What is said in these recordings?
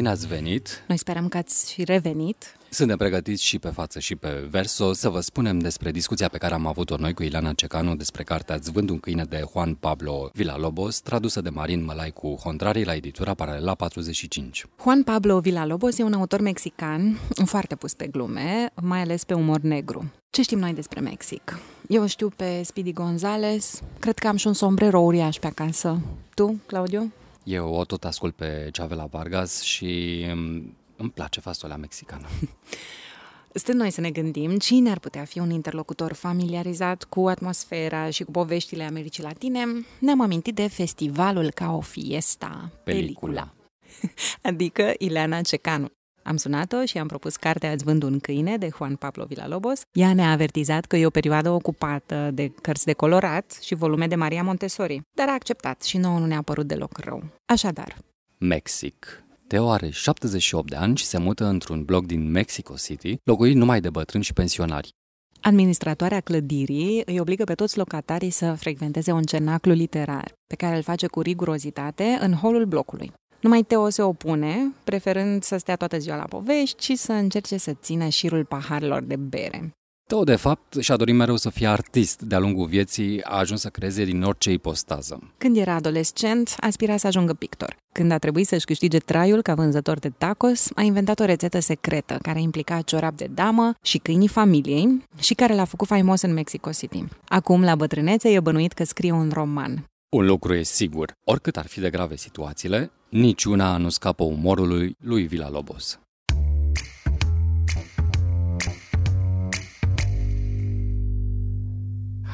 Bine ați venit! Noi sperăm că ați și revenit. Suntem pregătiți și pe față și pe verso să vă spunem despre discuția pe care am avut-o noi cu Ileana Cecanu despre cartea Zvând un câine de Juan Pablo Villalobos, tradusă de Marin Mălai cu Hontrarii la editura Paralela 45. Juan Pablo Villalobos e un autor mexican foarte pus pe glume, mai ales pe umor negru. Ce știm noi despre Mexic? Eu știu pe Speedy Gonzales, cred că am și un sombrero uriaș pe acasă. Tu, Claudio? Eu o tot ascult pe Chavela Vargas și mm, îmi place fasolea mexicană. Stând noi să ne gândim cine ar putea fi un interlocutor familiarizat cu atmosfera și cu poveștile Americii Latine, ne-am amintit de festivalul ca o fiesta, Pelicula. adică Ileana Cecanu. Am sunat-o și am propus cartea Ați vând un câine de Juan Pablo Villalobos. Ea ne-a avertizat că e o perioadă ocupată de cărți de colorat și volume de Maria Montessori, dar a acceptat și nouă nu ne-a părut deloc rău. Așadar, Mexic. Teo are 78 de ani și se mută într-un bloc din Mexico City, locuit numai de bătrâni și pensionari. Administratoarea clădirii îi obligă pe toți locatarii să frecventeze un cenaclu literar, pe care îl face cu rigurozitate în holul blocului. Numai Teo se opune, preferând să stea toată ziua la povești și să încerce să țină șirul paharilor de bere. Teo, de fapt, și-a dorit mereu să fie artist. De-a lungul vieții a ajuns să creeze din orice ipostază. Când era adolescent, aspira să ajungă pictor. Când a trebuit să-și câștige traiul ca vânzător de tacos, a inventat o rețetă secretă care implica ciorap de damă și câinii familiei și care l-a făcut faimos în Mexico City. Acum, la bătrânețe, e bănuit că scrie un roman. Un lucru e sigur, oricât ar fi de grave situațiile, niciuna nu scapă umorului lui Villalobos.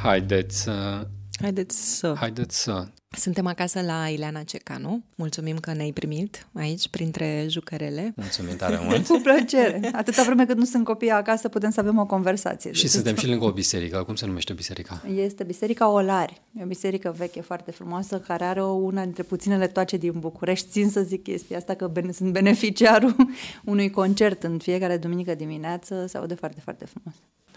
Haideți să... Haideți să... Haideți să... Suntem acasă la Ileana Cecanu. Mulțumim că ne-ai primit aici, printre jucărele. Mulțumim tare mult. Cu plăcere. Atâta vreme cât nu sunt copii acasă, putem să avem o conversație. și suntem și lângă o biserică. Cum se numește biserica? Este Biserica Olari. E o biserică veche, foarte frumoasă, care are o, una dintre puținele toace din București. Țin să zic chestia asta, că bene, sunt beneficiarul unui concert în fiecare duminică dimineață. Se aude foarte, foarte frumos.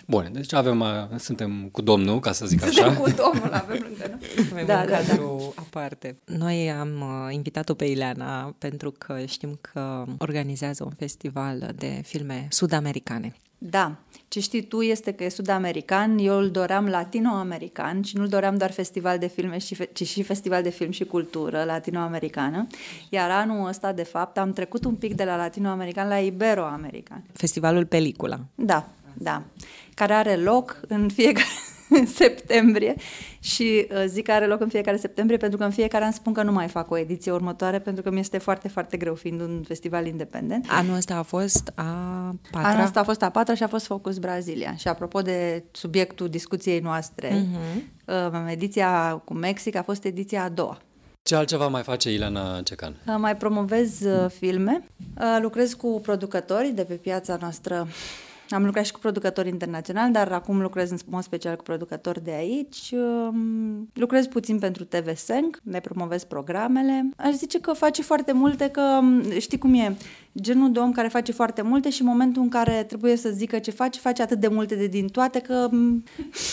Bun, deci avem, uh, suntem cu domnul, ca să zic așa. Suntem cu domnul, avem lângă noi. Avem Da, un da, cadru aparte. Noi am uh, invitat-o pe Ileana pentru că știm că organizează un festival de filme sud-americane. Da, ce știi tu este că e sud-american, eu îl doream latino-american și nu-l doream doar festival de filme, și fe- ci și festival de film și cultură latino-americană. Iar anul ăsta, de fapt, am trecut un pic de la latino-american la ibero-american. Festivalul Pelicula. Da, da. Care are loc în fiecare septembrie și uh, zic că are loc în fiecare septembrie pentru că în fiecare an spun că nu mai fac o ediție următoare pentru că mi este foarte, foarte greu fiind un festival independent. Anul ăsta a fost a patra. Anul ăsta a fost a patra și a fost Focus Brazilia. Și apropo de subiectul discuției noastre, uh-huh. ediția cu Mexic a fost ediția a doua. Ce altceva mai face Ileana Cecan? Uh, Mai promovez uh, filme, uh, lucrez cu producători de pe piața noastră. Am lucrat și cu producători internaționali, dar acum lucrez în mod special cu producători de aici. Um, Lucrez puțin pentru TV Senc, ne promovez programele. Aș zice că face foarte multe, că um, știi cum e, genul de om care face foarte multe și în momentul în care trebuie să zică ce face, face atât de multe de din toate că um,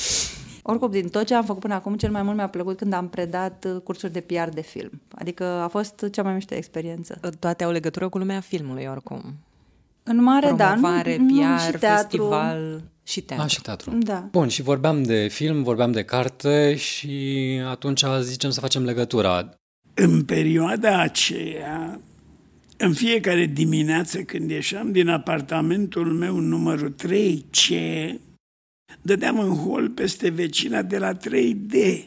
oricum, din tot ce am făcut până acum, cel mai mult mi-a plăcut când am predat uh, cursuri de PR de film. Adică a fost cea mai mișto experiență. Toate au legătură cu lumea filmului, oricum. În mare, Promovare, da. nu, nu, PR, și teatru. festival și teatru. A, și teatru. Da. Bun, și vorbeam de film, vorbeam de carte și atunci zicem să facem legătura. În perioada aceea, în fiecare dimineață când ieșeam din apartamentul meu numărul 3C, dădeam în hol peste vecina de la 3D,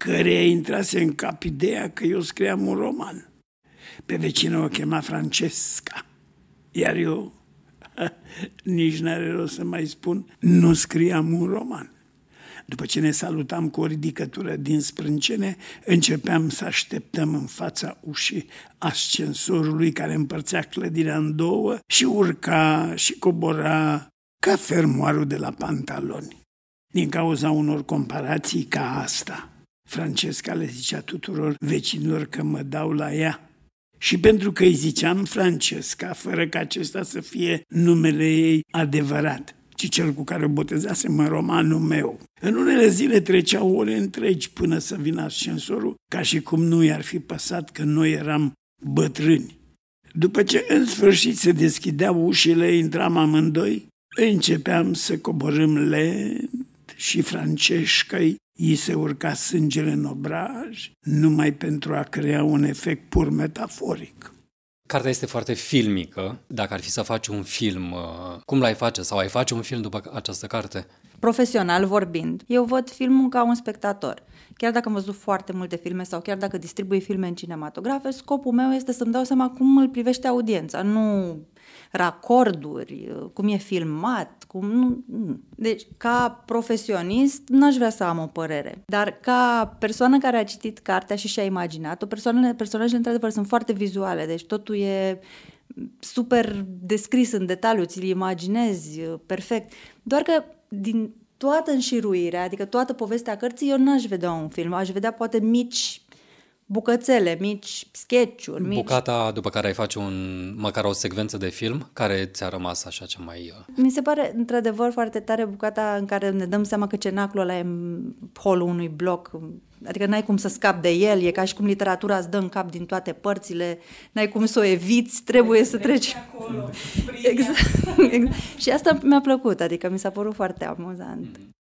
căreia intrase în cap ideea că eu scriam un roman. Pe vecină o chema Francesca, iar eu, nici n-are rost să mai spun, nu scriam un roman. După ce ne salutam cu o ridicătură din sprâncene, începeam să așteptăm în fața ușii ascensorului care împărțea clădirea în două și urca și cobora ca fermoarul de la pantaloni. Din cauza unor comparații ca asta, Francesca le zicea tuturor vecinilor că mă dau la ea. Și pentru că îi ziceam Francesca, fără ca acesta să fie numele ei adevărat, ci cel cu care o botezasem în romanul meu. În unele zile treceau ore întregi până să vină ascensorul, ca și cum nu i-ar fi păsat că noi eram bătrâni. După ce în sfârșit se deschideau ușile, intram amândoi, începeam să coborâm lent și Francesca îi se urca sângele în obraj, numai pentru a crea un efect pur metaforic. Cartea este foarte filmică. Dacă ar fi să faci un film, uh, cum l-ai face? Sau ai face un film după această carte? Profesional vorbind, eu văd filmul ca un spectator. Chiar dacă am văzut foarte multe filme sau chiar dacă distribui filme în cinematografe, scopul meu este să-mi dau seama cum îl privește audiența, nu racorduri, cum e filmat, cum nu. Deci, ca profesionist, n-aș vrea să am o părere. Dar ca persoană care a citit cartea și și-a imaginat-o, persoanele, personajele, într-adevăr, sunt foarte vizuale, deci totul e super descris în detaliu, ți-l imaginezi perfect. Doar că din toată înșiruirea, adică toată povestea cărții, eu n-aș vedea un film, aș vedea poate mici bucățele, mici sketch-uri. Mici... Bucata după care ai face un, măcar o secvență de film care ți-a rămas așa ce mai... Uh, Mi se pare într-adevăr foarte tare bucata în care ne dăm seama că cenaclul ăla e în holul unui bloc, adică n-ai cum să scapi de el, e ca și cum literatura îți dă în cap din toate părțile, n-ai cum să o eviți, trebuie să treci... Acolo, exact, exact. Și asta mi-a plăcut, adică mi s-a părut foarte amuzant. Mm.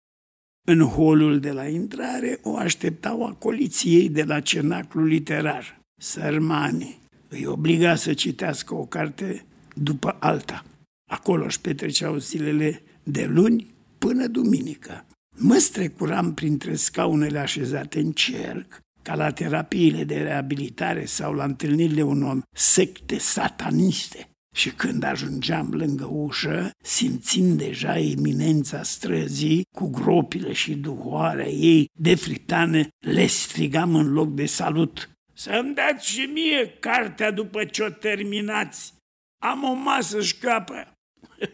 În holul de la intrare o așteptau acoliții ei de la cenaclul literar, sărmani. Îi obliga să citească o carte după alta. Acolo își petreceau zilele de luni până duminică. Mă strecuram printre scaunele așezate în cerc, ca la terapiile de reabilitare sau la întâlnirile unor secte sataniste. Și când ajungeam lângă ușă, simțind deja eminența străzii, cu gropile și duhoarea ei de fritane, le strigam în loc de salut. Să-mi dați și mie cartea după ce o terminați. Am o masă șcapă.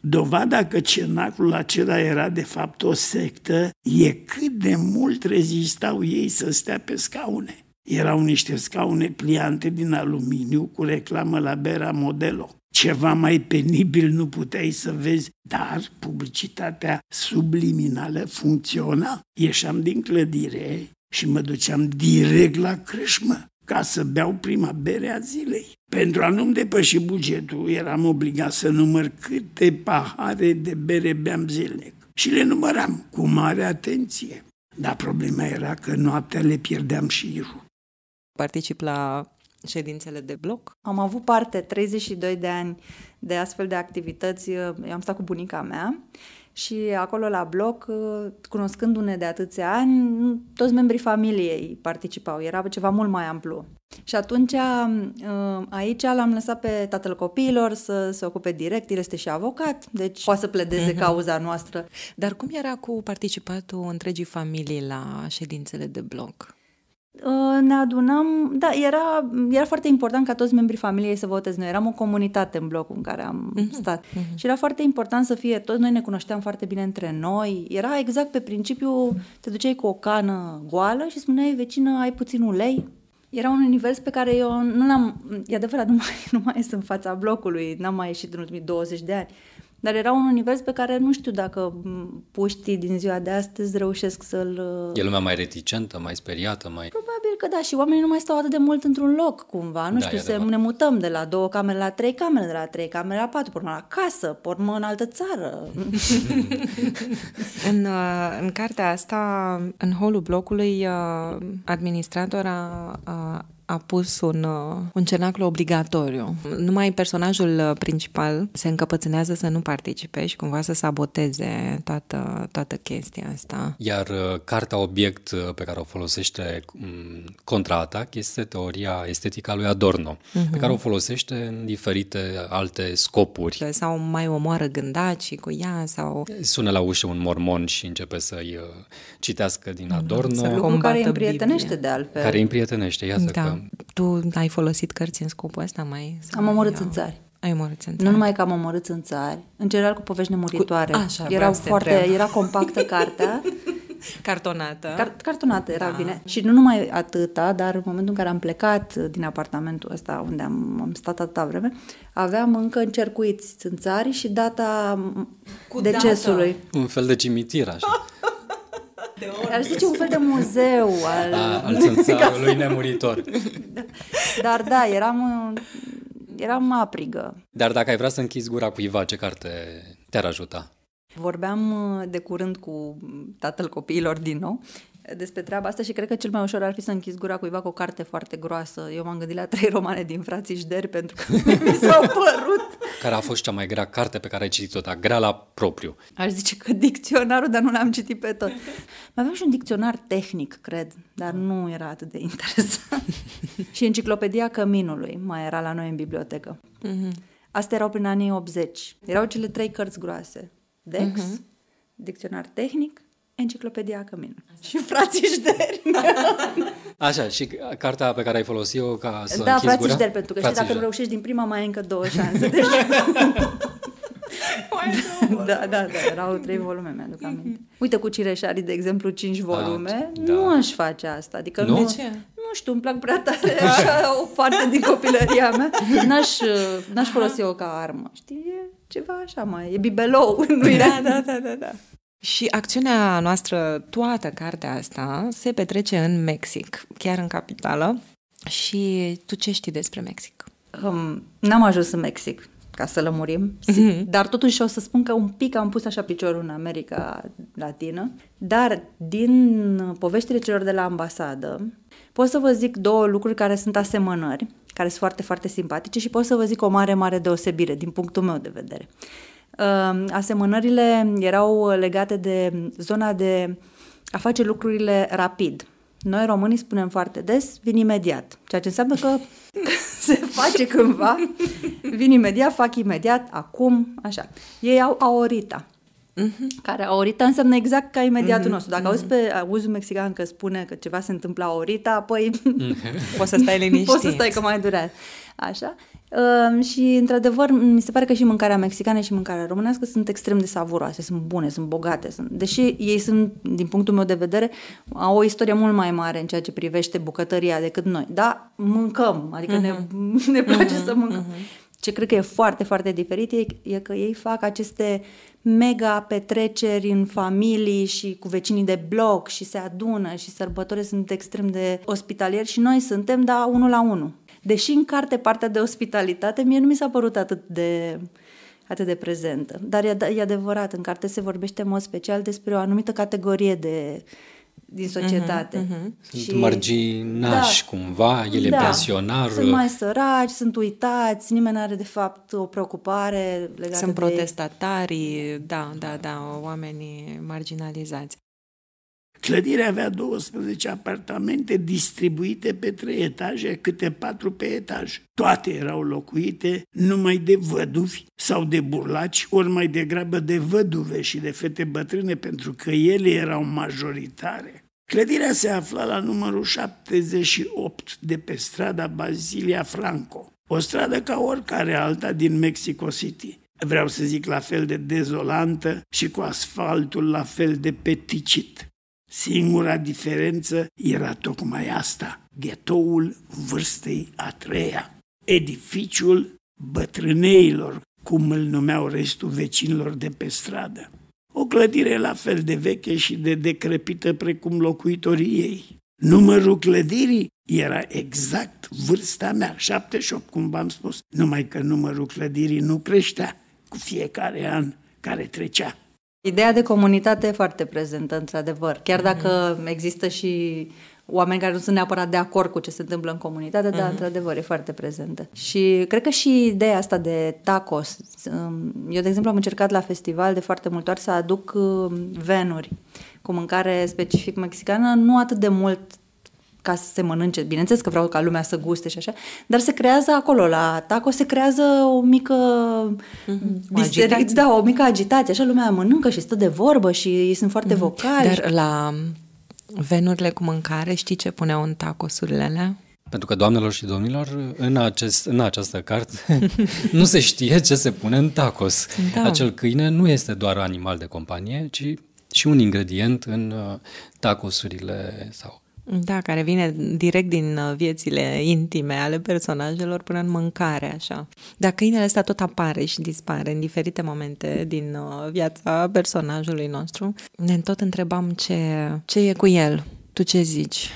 Dovada că cenaclul acela era de fapt o sectă e cât de mult rezistau ei să stea pe scaune. Erau niște scaune pliante din aluminiu cu reclamă la Bera Modelo. Ceva mai penibil nu puteai să vezi, dar publicitatea subliminală funcționa. Ieșeam din clădire și mă duceam direct la crâșmă ca să beau prima bere a zilei. Pentru a nu-mi depăși bugetul, eram obligat să număr câte pahare de bere beam zilnic. Și le număram cu mare atenție. Dar problema era că noaptea le pierdeam și irul particip la ședințele de bloc? Am avut parte 32 de ani de astfel de activități. Eu am stat cu bunica mea și acolo la bloc, cunoscându-ne de atâția ani, toți membrii familiei participau. Era ceva mult mai amplu. Și atunci aici l-am lăsat pe tatăl copiilor să se ocupe direct, el este și avocat, deci poate să pledeze uh-huh. cauza noastră. Dar cum era cu participatul întregii familii la ședințele de bloc? Uh, ne adunăm, da, era, era foarte important ca toți membrii familiei să voteze. Noi eram o comunitate în blocul în care am uh-huh, stat uh-huh. și era foarte important să fie, toți noi ne cunoșteam foarte bine între noi. Era exact pe principiu, te duceai cu o cană goală și spuneai, vecină, ai puțin ulei? Era un univers pe care eu nu l-am, e adevărat, nu mai, nu mai ies în fața blocului, n-am mai ieșit în ultimii 20 de ani. Dar era un univers pe care nu știu dacă puștii din ziua de astăzi reușesc să-l... E lumea mai reticentă, mai speriată, mai... Probabil că da, și oamenii nu mai stau atât de mult într-un loc, cumva. Nu da, știu, se, ne mutăm de la două camere la trei camere, de la trei camere la patru, pormă la casă, pormă în altă țară. în, uh, în cartea asta, în holul blocului, uh, administratora a pus un, uh, un cenaclu obligatoriu. Numai personajul uh, principal se încăpățânează să nu participe și cumva să saboteze toată, toată chestia asta. Iar uh, cartea obiect pe care o folosește um, contraatac este teoria estetică a lui Adorno, uh-huh. pe mhm. care o folosește în diferite alte scopuri. Sau mai omoară gândacii cu ea sau... Sună la ușă un mormon și începe să-i citească din mhm. Adorno. Să lucru care îi împrietenește de altfel. Care îi împrietenește, iată da. că tu ai folosit cărți în scopul ăsta mai? Am omorât în țari. Ai omorât în țari. Nu numai că am omorât în țari, în general cu povești nemuritoare. Cu... Așa, Erau foarte, era compactă cartea. Cartonată. Car- cartonată era da. bine. Și nu numai atâta, dar în momentul în care am plecat din apartamentul ăsta unde am, am stat atâta vreme, aveam încă încercuiți țânțari și data Cu decesului. Data. Un fel de cimitir, așa. de ori. Ar zice un fel de muzeu al... A, al țânțarului nemuritor. Dar da, eram eram aprigă. Dar dacă ai vrea să închizi gura cuiva, ce carte te-ar ajuta? Vorbeam uh, de curând cu tatăl copiilor din nou despre treaba asta și cred că cel mai ușor ar fi să închizi gura cuiva cu o carte foarte groasă. Eu m-am gândit la trei romane din frații Șderi pentru că mi s-au părut. Care a fost cea mai grea carte pe care ai citit-o, dar grea la propriu? Aș zice că dicționarul, dar nu l-am citit pe tot. Mai aveam și un dicționar tehnic, cred, dar nu era atât de interesant. și enciclopedia Căminului mai era la noi în bibliotecă. Mm-hmm. Astea erau prin anii 80. Erau cele trei cărți groase. Dex, mm-hmm. dicționar tehnic Enciclopedia Cămin. Și frații Șteri. Așa, și cartea pe care ai folosit-o ca să Da, frații Șteri, pentru că știi, dacă nu reușești din prima, mai ai încă două șanse. Deci... da, da, da, erau trei volume, mi-aduc aminte. Uite, cu Cireșarii, de exemplu, cinci da, volume, da, nu aș face asta. Adică nu? De ce? Nu știu, îmi plac prea tare așa o parte din copilăria mea. N-aș, n-aș folosi-o ca armă, știi? E ceva așa mai, e bibelou. Nu e? Da, da, da, da, da. Și acțiunea noastră, toată cartea asta, se petrece în Mexic, chiar în capitală. Și tu ce știi despre Mexic? Um, n-am ajuns în Mexic, ca să lămurim, mm-hmm. dar totuși o să spun că un pic am pus așa piciorul în America Latină, dar din poveștile celor de la ambasadă pot să vă zic două lucruri care sunt asemănări, care sunt foarte, foarte simpatice și pot să vă zic o mare, mare deosebire din punctul meu de vedere. Ehm, asemănările erau legate de zona de a face lucrurile rapid. Noi românii spunem foarte des, vin imediat, ceea ce înseamnă că se face cândva, vin imediat, fac imediat, acum, așa. Ei au aorita, uh-huh. care aorita înseamnă exact ca imediatul uh-huh. nostru. Dacă uh-huh. auzi pe auzul mexican că spune că ceva se întâmplă aorita, apoi uh-huh. poți să stai liniștit. poți să stai că mai durează. Așa. Uh, și, într-adevăr, mi se pare că și mâncarea mexicană și mâncarea românească sunt extrem de savuroase, sunt bune, sunt bogate. Sunt... Deși ei sunt, din punctul meu de vedere, au o istorie mult mai mare în ceea ce privește bucătăria decât noi. Da, mâncăm, adică uh-huh. ne, mhm. ne place uh-huh. să mâncăm. Uh-huh. Ce cred că e foarte, foarte diferit e, e că ei fac aceste mega petreceri în familii și cu vecinii de bloc și se adună și sărbători sunt extrem de ospitalieri și noi suntem, da, unul la unul. Deși în carte partea de ospitalitate mie nu mi s-a părut atât de atât de prezentă. Dar e, e adevărat, în carte se vorbește în mod special despre o anumită categorie de din societate. Uh-huh, uh-huh. Sunt și, marginași da, cumva, ele da, pensionar. Sunt mai săraci, sunt uitați, nimeni nu are de fapt o preocupare legată Sunt de... protestatarii, da, da, da, oamenii marginalizați. Clădirea avea 12 apartamente distribuite pe trei etaje, câte patru pe etaj. Toate erau locuite numai de văduvi sau de burlaci, ori mai degrabă de văduve și de fete bătrâne, pentru că ele erau majoritare. Clădirea se afla la numărul 78 de pe strada Basilia Franco, o stradă ca oricare alta din Mexico City. Vreau să zic la fel de dezolantă și cu asfaltul la fel de peticit. Singura diferență era tocmai asta, ghetoul vârstei a treia, edificiul bătrâneilor, cum îl numeau restul vecinilor de pe stradă. O clădire la fel de veche și de decrepită precum locuitorii ei. Numărul clădirii era exact vârsta mea, 78, cum v-am spus, numai că numărul clădirii nu creștea cu fiecare an care trecea. Ideea de comunitate e foarte prezentă, într-adevăr. Chiar mhm. dacă mm-hmm. există și oameni care nu sunt neapărat de acord cu ce se întâmplă în comunitate, mm-hmm. dar, mhm. într-adevăr, e foarte prezentă. Și cred că și ideea asta de tacos. Um, eu, de exemplu, am încercat la festival de foarte multe ori să aduc um, venuri cu mâncare specific mexicană, nu atât de mult ca să se mănânce. Bineînțeles că vreau ca lumea să guste și așa, dar se creează acolo, la taco, se creează o mică mm-hmm. Disteri- da, o mică agitație. Așa lumea mănâncă și stă de vorbă și ei sunt foarte mm-hmm. vocali. Dar la venurile cu mâncare, știi ce puneau în tacosurile alea? Pentru că, doamnelor și domnilor, în, acest, în această carte nu se știe ce se pune în tacos. Da. Acel câine nu este doar animal de companie, ci și un ingredient în uh, tacosurile sau da, care vine direct din uh, viețile intime ale personajelor până în mâncare, așa. Dar câinele ăsta tot apare și dispare în diferite momente din uh, viața personajului nostru. Ne tot întrebam ce, ce e cu el. Tu ce zici?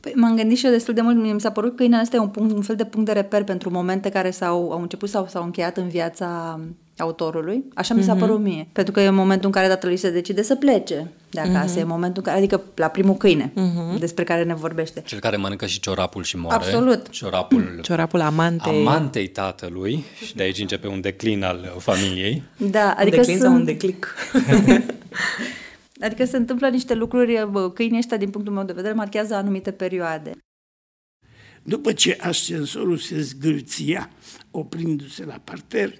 Păi, m-am gândit și eu destul de mult, mi s-a părut că câinele ăsta e un, punct, un fel de punct de reper pentru momente care s-au au început sau s-au încheiat în viața autorului. Așa mi s-a mm-hmm. părut mie. Pentru că e momentul în care tatălui se decide să plece de acasă. Mm-hmm. E momentul în care, adică la primul câine mm-hmm. despre care ne vorbește. Cel care mănâncă și ciorapul și moare. Absolut. Ciorapul, ciorapul amantei. amantei tatălui și de aici începe un declin al familiei. Da, adică un declin sunt... sau un declic. adică se întâmplă niște lucruri, câinii ăștia, din punctul meu de vedere, marchează anumite perioade. După ce ascensorul se zgârția, oprindu-se la parter,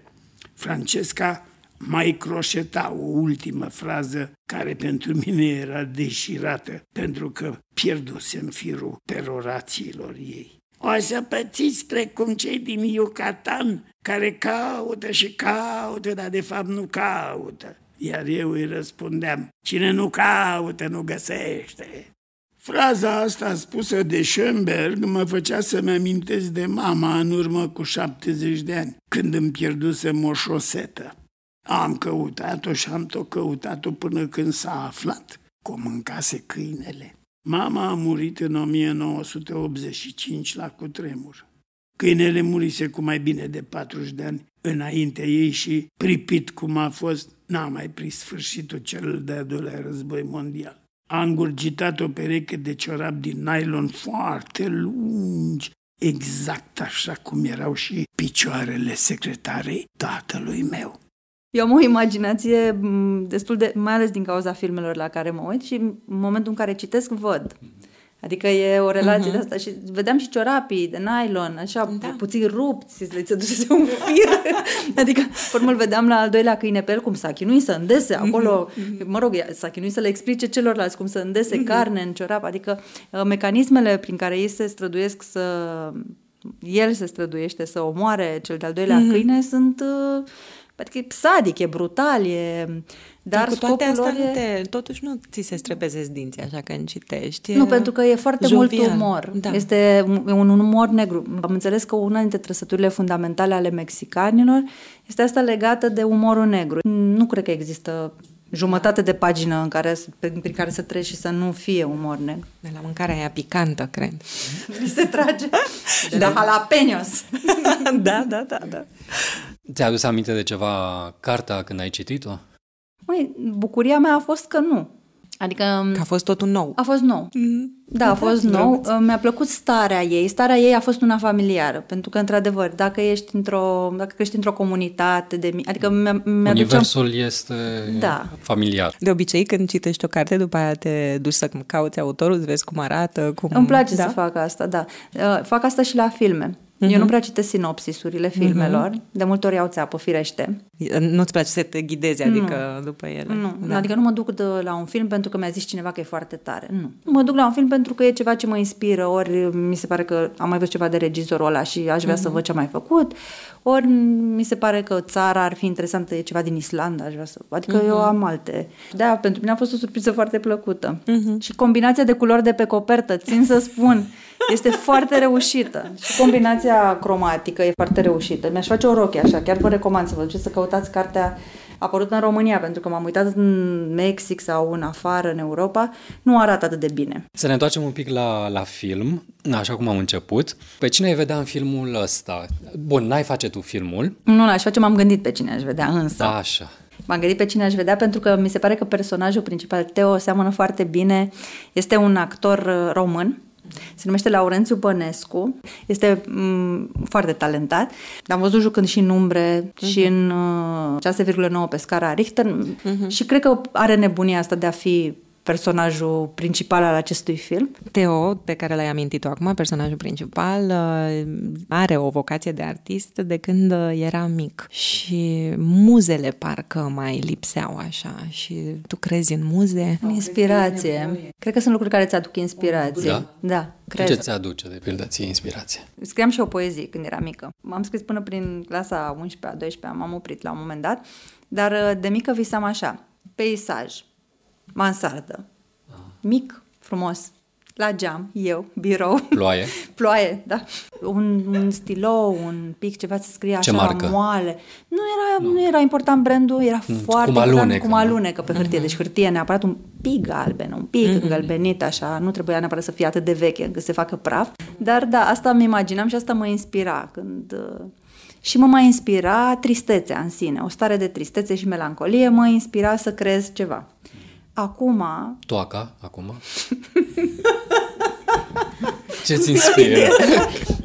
Francesca mai croșeta o ultimă frază care pentru mine era deșirată, pentru că pierdusem firul perorațiilor ei. O să pățiți precum cei din Yucatan, care caută și caută, dar de fapt nu caută. Iar eu îi răspundeam, cine nu caută, nu găsește. Fraza asta spusă de Schoenberg mă făcea să-mi amintesc de mama în urmă cu 70 de ani, când îmi pierdusem o șosetă. Am căutat-o și am tot căutat-o până când s-a aflat că o mâncase câinele. Mama a murit în 1985 la cutremur. Câinele murise cu mai bine de 40 de ani înainte ei și, pripit cum a fost, n-a mai prins sfârșitul cel de-al doilea război mondial. A îngurgitat o pereche de ciorap din nylon foarte lungi, exact așa cum erau și picioarele secretarei tatălui meu. Eu am o imaginație destul de, mai ales din cauza filmelor la care mă uit și în momentul în care citesc văd. Adică e o relație uh-huh. de asta și vedeam și ciorapii de nylon, așa da. puțin rupți, le se dusese un fir. adică, formă, îl vedeam la al doilea câine pe el cum s-a chinuit să îndese acolo, uh-huh. mă rog, s-a chinuit să le explice celorlalți cum să îndese uh-huh. carne în ciorap, adică uh, mecanismele prin care ei se străduiesc să el se străduiește să omoare cel de-al doilea uh-huh. câine sunt uh, Adică e sadic, e brutal, e... Dar, Dar cu toate astea e... nu te, totuși nu ți se strepezezi dinții așa când citești. Nu, pentru că e foarte jovial. mult umor. Da. Este un, un umor negru. Am înțeles că una dintre trăsăturile fundamentale ale mexicanilor este asta legată de umorul negru. Nu cred că există jumătate de pagină în care, prin care să treci și să nu fie umor negru. De la mâncarea aia picantă, cred. se trage de da. jalapenos. da, da, da, da. Ți-a adus aminte de ceva cartea când ai citit-o? Măi, bucuria mea a fost că nu. Adică... Că a fost totul nou. A fost nou. Mm-hmm. Da, a fost nou. Drăguț. Mi-a plăcut starea ei. Starea ei a fost una familiară. Pentru că, într-adevăr, dacă ești într-o, dacă crești într-o comunitate de... Adică mi-a, mi Universul duceam... este da. familiar. De obicei, când citești o carte, după aia te duci să cauți autorul, să vezi cum arată, cum... Îmi place da? să fac asta, da. Uh, fac asta și la filme. Uh-huh. Eu nu mhm. prea citesc sinopsisurile filmelor, uh-huh. de multe ori iau țeapă, firește. Nu-ți place să te ghidezi, adică nu. după ele? Nu, da. adică nu mă duc de la un film pentru că mi-a zis cineva că e foarte tare. Nu. Mă duc la un film pentru că e ceva ce mă inspiră, ori mi se pare că am mai văzut ceva de regizorul ăla și aș vrea uh-huh. să mhm. văd ce a mai făcut, ori mi se pare că țara ar fi interesantă, e ceva din Islanda, aș vrea să... Adică uh-huh. eu am alte. Da, pentru mine a fost o surpriză foarte plăcută. Uh-huh. Și combinația de culori de pe copertă, țin să spun, este foarte reușită. Și combinația cromatică e foarte reușită. Mi-aș face o rochie așa, chiar vă recomand să vă duceți să căutați cartea apărut în România, pentru că m-am uitat în Mexic sau în afară, în Europa, nu arată atât de bine. Să ne întoarcem un pic la, la film, așa cum am început. Pe cine ai vedea în filmul ăsta? Bun, n-ai face tu filmul. Nu, n-aș face, m-am gândit pe cine aș vedea, însă. Așa. M-am gândit pe cine aș vedea pentru că mi se pare că personajul principal, Teo, seamănă foarte bine. Este un actor uh, român, se numește Laurențiu Bănescu. Este m- mm, foarte talentat. L-am văzut jucând și în umbre uh-huh. și în uh, 6,9 pe scara Richter uh-huh. și cred că are nebunia asta de a fi personajul principal al acestui film. Teo, pe care l-ai amintit acum, personajul principal, uh, are o vocație de artist de când uh, era mic și muzele parcă mai lipseau așa și tu crezi în muze? În inspirație. Cred că sunt lucruri care ți-aduc inspirație. Da? Da. Cred. Ce ți aduce, de pildă, ție inspirație? Scriam și o poezie când eram mică. M-am scris până prin clasa 11-a, 12-a, m-am oprit la un moment dat, dar uh, de mică visam așa, peisaj, mansardă. Mic, frumos, la geam, eu, birou. Ploaie? Ploaie, da. Un, un stilou, un pic, ceva să scrie așa Ce marcă? moale. Nu era, nu. nu era important brandul, era Mm, foarte cum important alunecă, cum nu? alunecă pe hârtie. Deci hârtie neapărat un pic galben, un pic mm-hmm. îngălbenit așa, nu trebuia neapărat să fie atât de veche încât să se facă praf. Dar da, asta îmi imaginam și asta mă inspira când... uh, Și mă mai inspira tristețea în sine, o stare de tristețe și melancolie mă inspira să creez ceva. Acum, Toaca, acum? Ce-ți inspiră?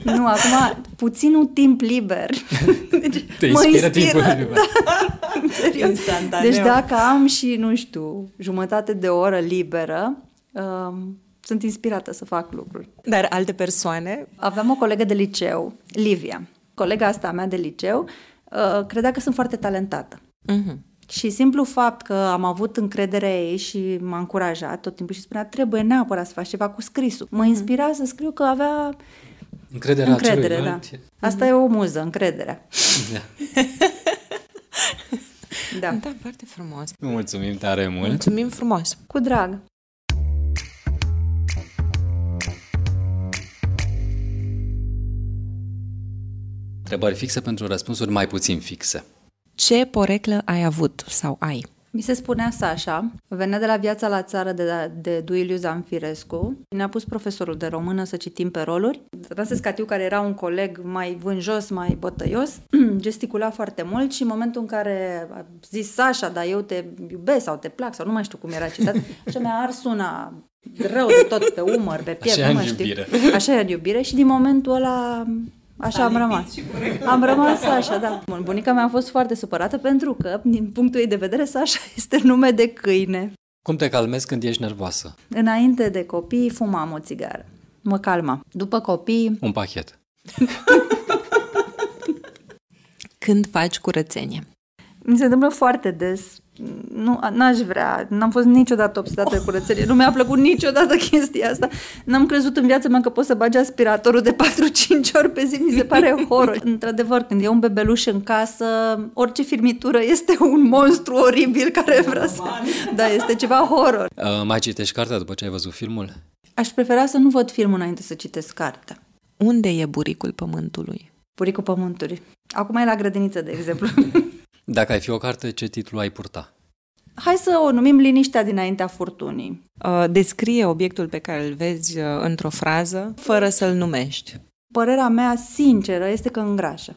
nu, acum puținul timp liber. Deci, Te mă inspiră inspiră, timpul liber. Da, serios. Instantaneu. Deci dacă am și, nu știu, jumătate de oră liberă, um, sunt inspirată să fac lucruri. Dar alte persoane Aveam o colegă de liceu, Livia. Colega asta a mea de liceu uh, credea că sunt foarte talentată. Mhm. Și simplu fapt că am avut încrederea ei și m-a încurajat tot timpul și spunea trebuie neapărat să faci ceva cu scrisul. Mă inspira să scriu că avea Încrederea încredere, da. celuilalt. Asta e o muză, încrederea. Da. Da. Da, foarte frumos. Mulțumim tare mult. Mulțumim frumos. Cu drag. Întrebări fixe pentru răspunsuri mai puțin fixe. Ce poreclă ai avut sau ai? Mi se spunea Sasha, venea de la viața la țară de, de Duiliu Zanfirescu. Ne-a pus profesorul de română să citim pe roluri. Tănase Scatiu, care era un coleg mai vânjos, mai bătăios, gesticula foarte mult și în momentul în care a zis Sasha, dar eu te iubesc sau te plac sau nu mai știu cum era citat, și mi-a ars una rău de tot pe umăr, pe piept, Așa nu e mai în știu. iubire. Așa e în iubire și din momentul ăla Așa am rămas. Am rămas așa, da. Bun, bunica mea a fost foarte supărată pentru că, din punctul ei de vedere, Sasha este nume de câine. Cum te calmezi când ești nervoasă? Înainte de copii, fumam o țigară. Mă calma. După copii, Un pachet. Când faci curățenie? mi se întâmplă foarte des. Nu, n-aș vrea, n-am fost niciodată obsedată de curățenie, nu mi-a plăcut niciodată chestia asta. N-am crezut în viața mea că pot să bagi aspiratorul de 4-5 ori pe zi, mi se pare horror. Într-adevăr, când e un bebeluș în casă, orice firmitură este un monstru oribil care vrea să... Da, este ceva horror. Uh, mai citești cartea după ce ai văzut filmul? Aș prefera să nu văd filmul înainte să citesc cartea. Unde e buricul pământului? Buricul pământului. Acum e la grădiniță, de exemplu. Dacă ai fi o carte, ce titlu ai purta? Hai să o numim liniștea dinaintea furtunii. Uh, Descrie obiectul pe care îl vezi uh, într-o frază, fără să-l numești. Părerea mea sinceră este că îngrașă.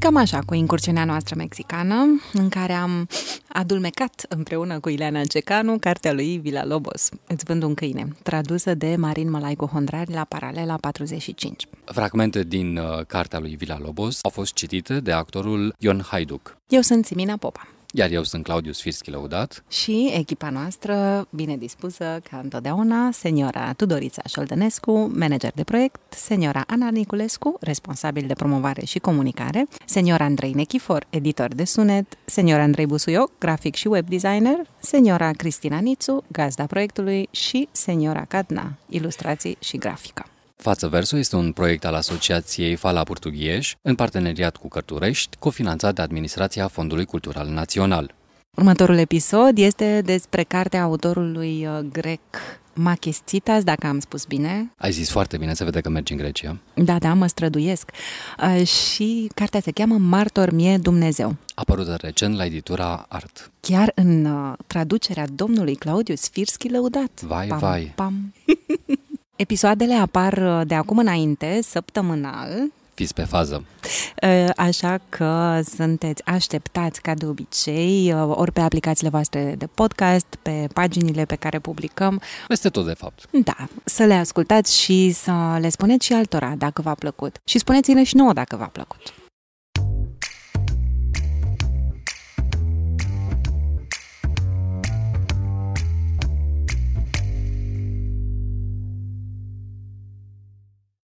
Cam așa cu incursiunea noastră mexicană, în care am adulmecat împreună cu Ileana Cecanu cartea lui Vila Lobos, Îți vând un câine, tradusă de Marin Mălaicu Hondrari la Paralela 45. Fragmente din uh, cartea lui Vila Lobos au fost citite de actorul Ion Haiduc. Eu sunt Simina Popa Iar eu sunt Claudius Firski Lăudat. și echipa noastră, bine dispusă ca întotdeauna, seniora Tudorița Șoldănescu, manager de proiect, seniora Ana Niculescu, responsabil de promovare și comunicare, seniora Andrei Nechifor, editor de sunet, seniora Andrei Busuioc, grafic și web designer, seniora Cristina Nițu, gazda proiectului și seniora Cadna, ilustrații și grafică. Față Verso este un proiect al Asociației Fala Portughieș, în parteneriat cu Cărturești, cofinanțat de Administrația Fondului Cultural Național. Următorul episod este despre cartea autorului uh, grec Makis Tsitas, dacă am spus bine. Ai zis foarte bine, se vede că mergi în Grecia. Da, da, mă străduiesc. Uh, și cartea se cheamă Martor mie Dumnezeu. Apărută recent la editura Art. Chiar în uh, traducerea domnului Claudius Firski lăudat. Vai, pam, vai. Pam. Episoadele apar uh, de acum înainte, săptămânal, Fiți pe fază. Uh, Așa că sunteți așteptați ca de obicei, uh, ori pe aplicațiile voastre de podcast, pe paginile pe care publicăm, Peste tot, de fapt. da, să le ascultați și să le spuneți și altora dacă v-a plăcut. Și spuneți-le și nouă dacă v-a plăcut.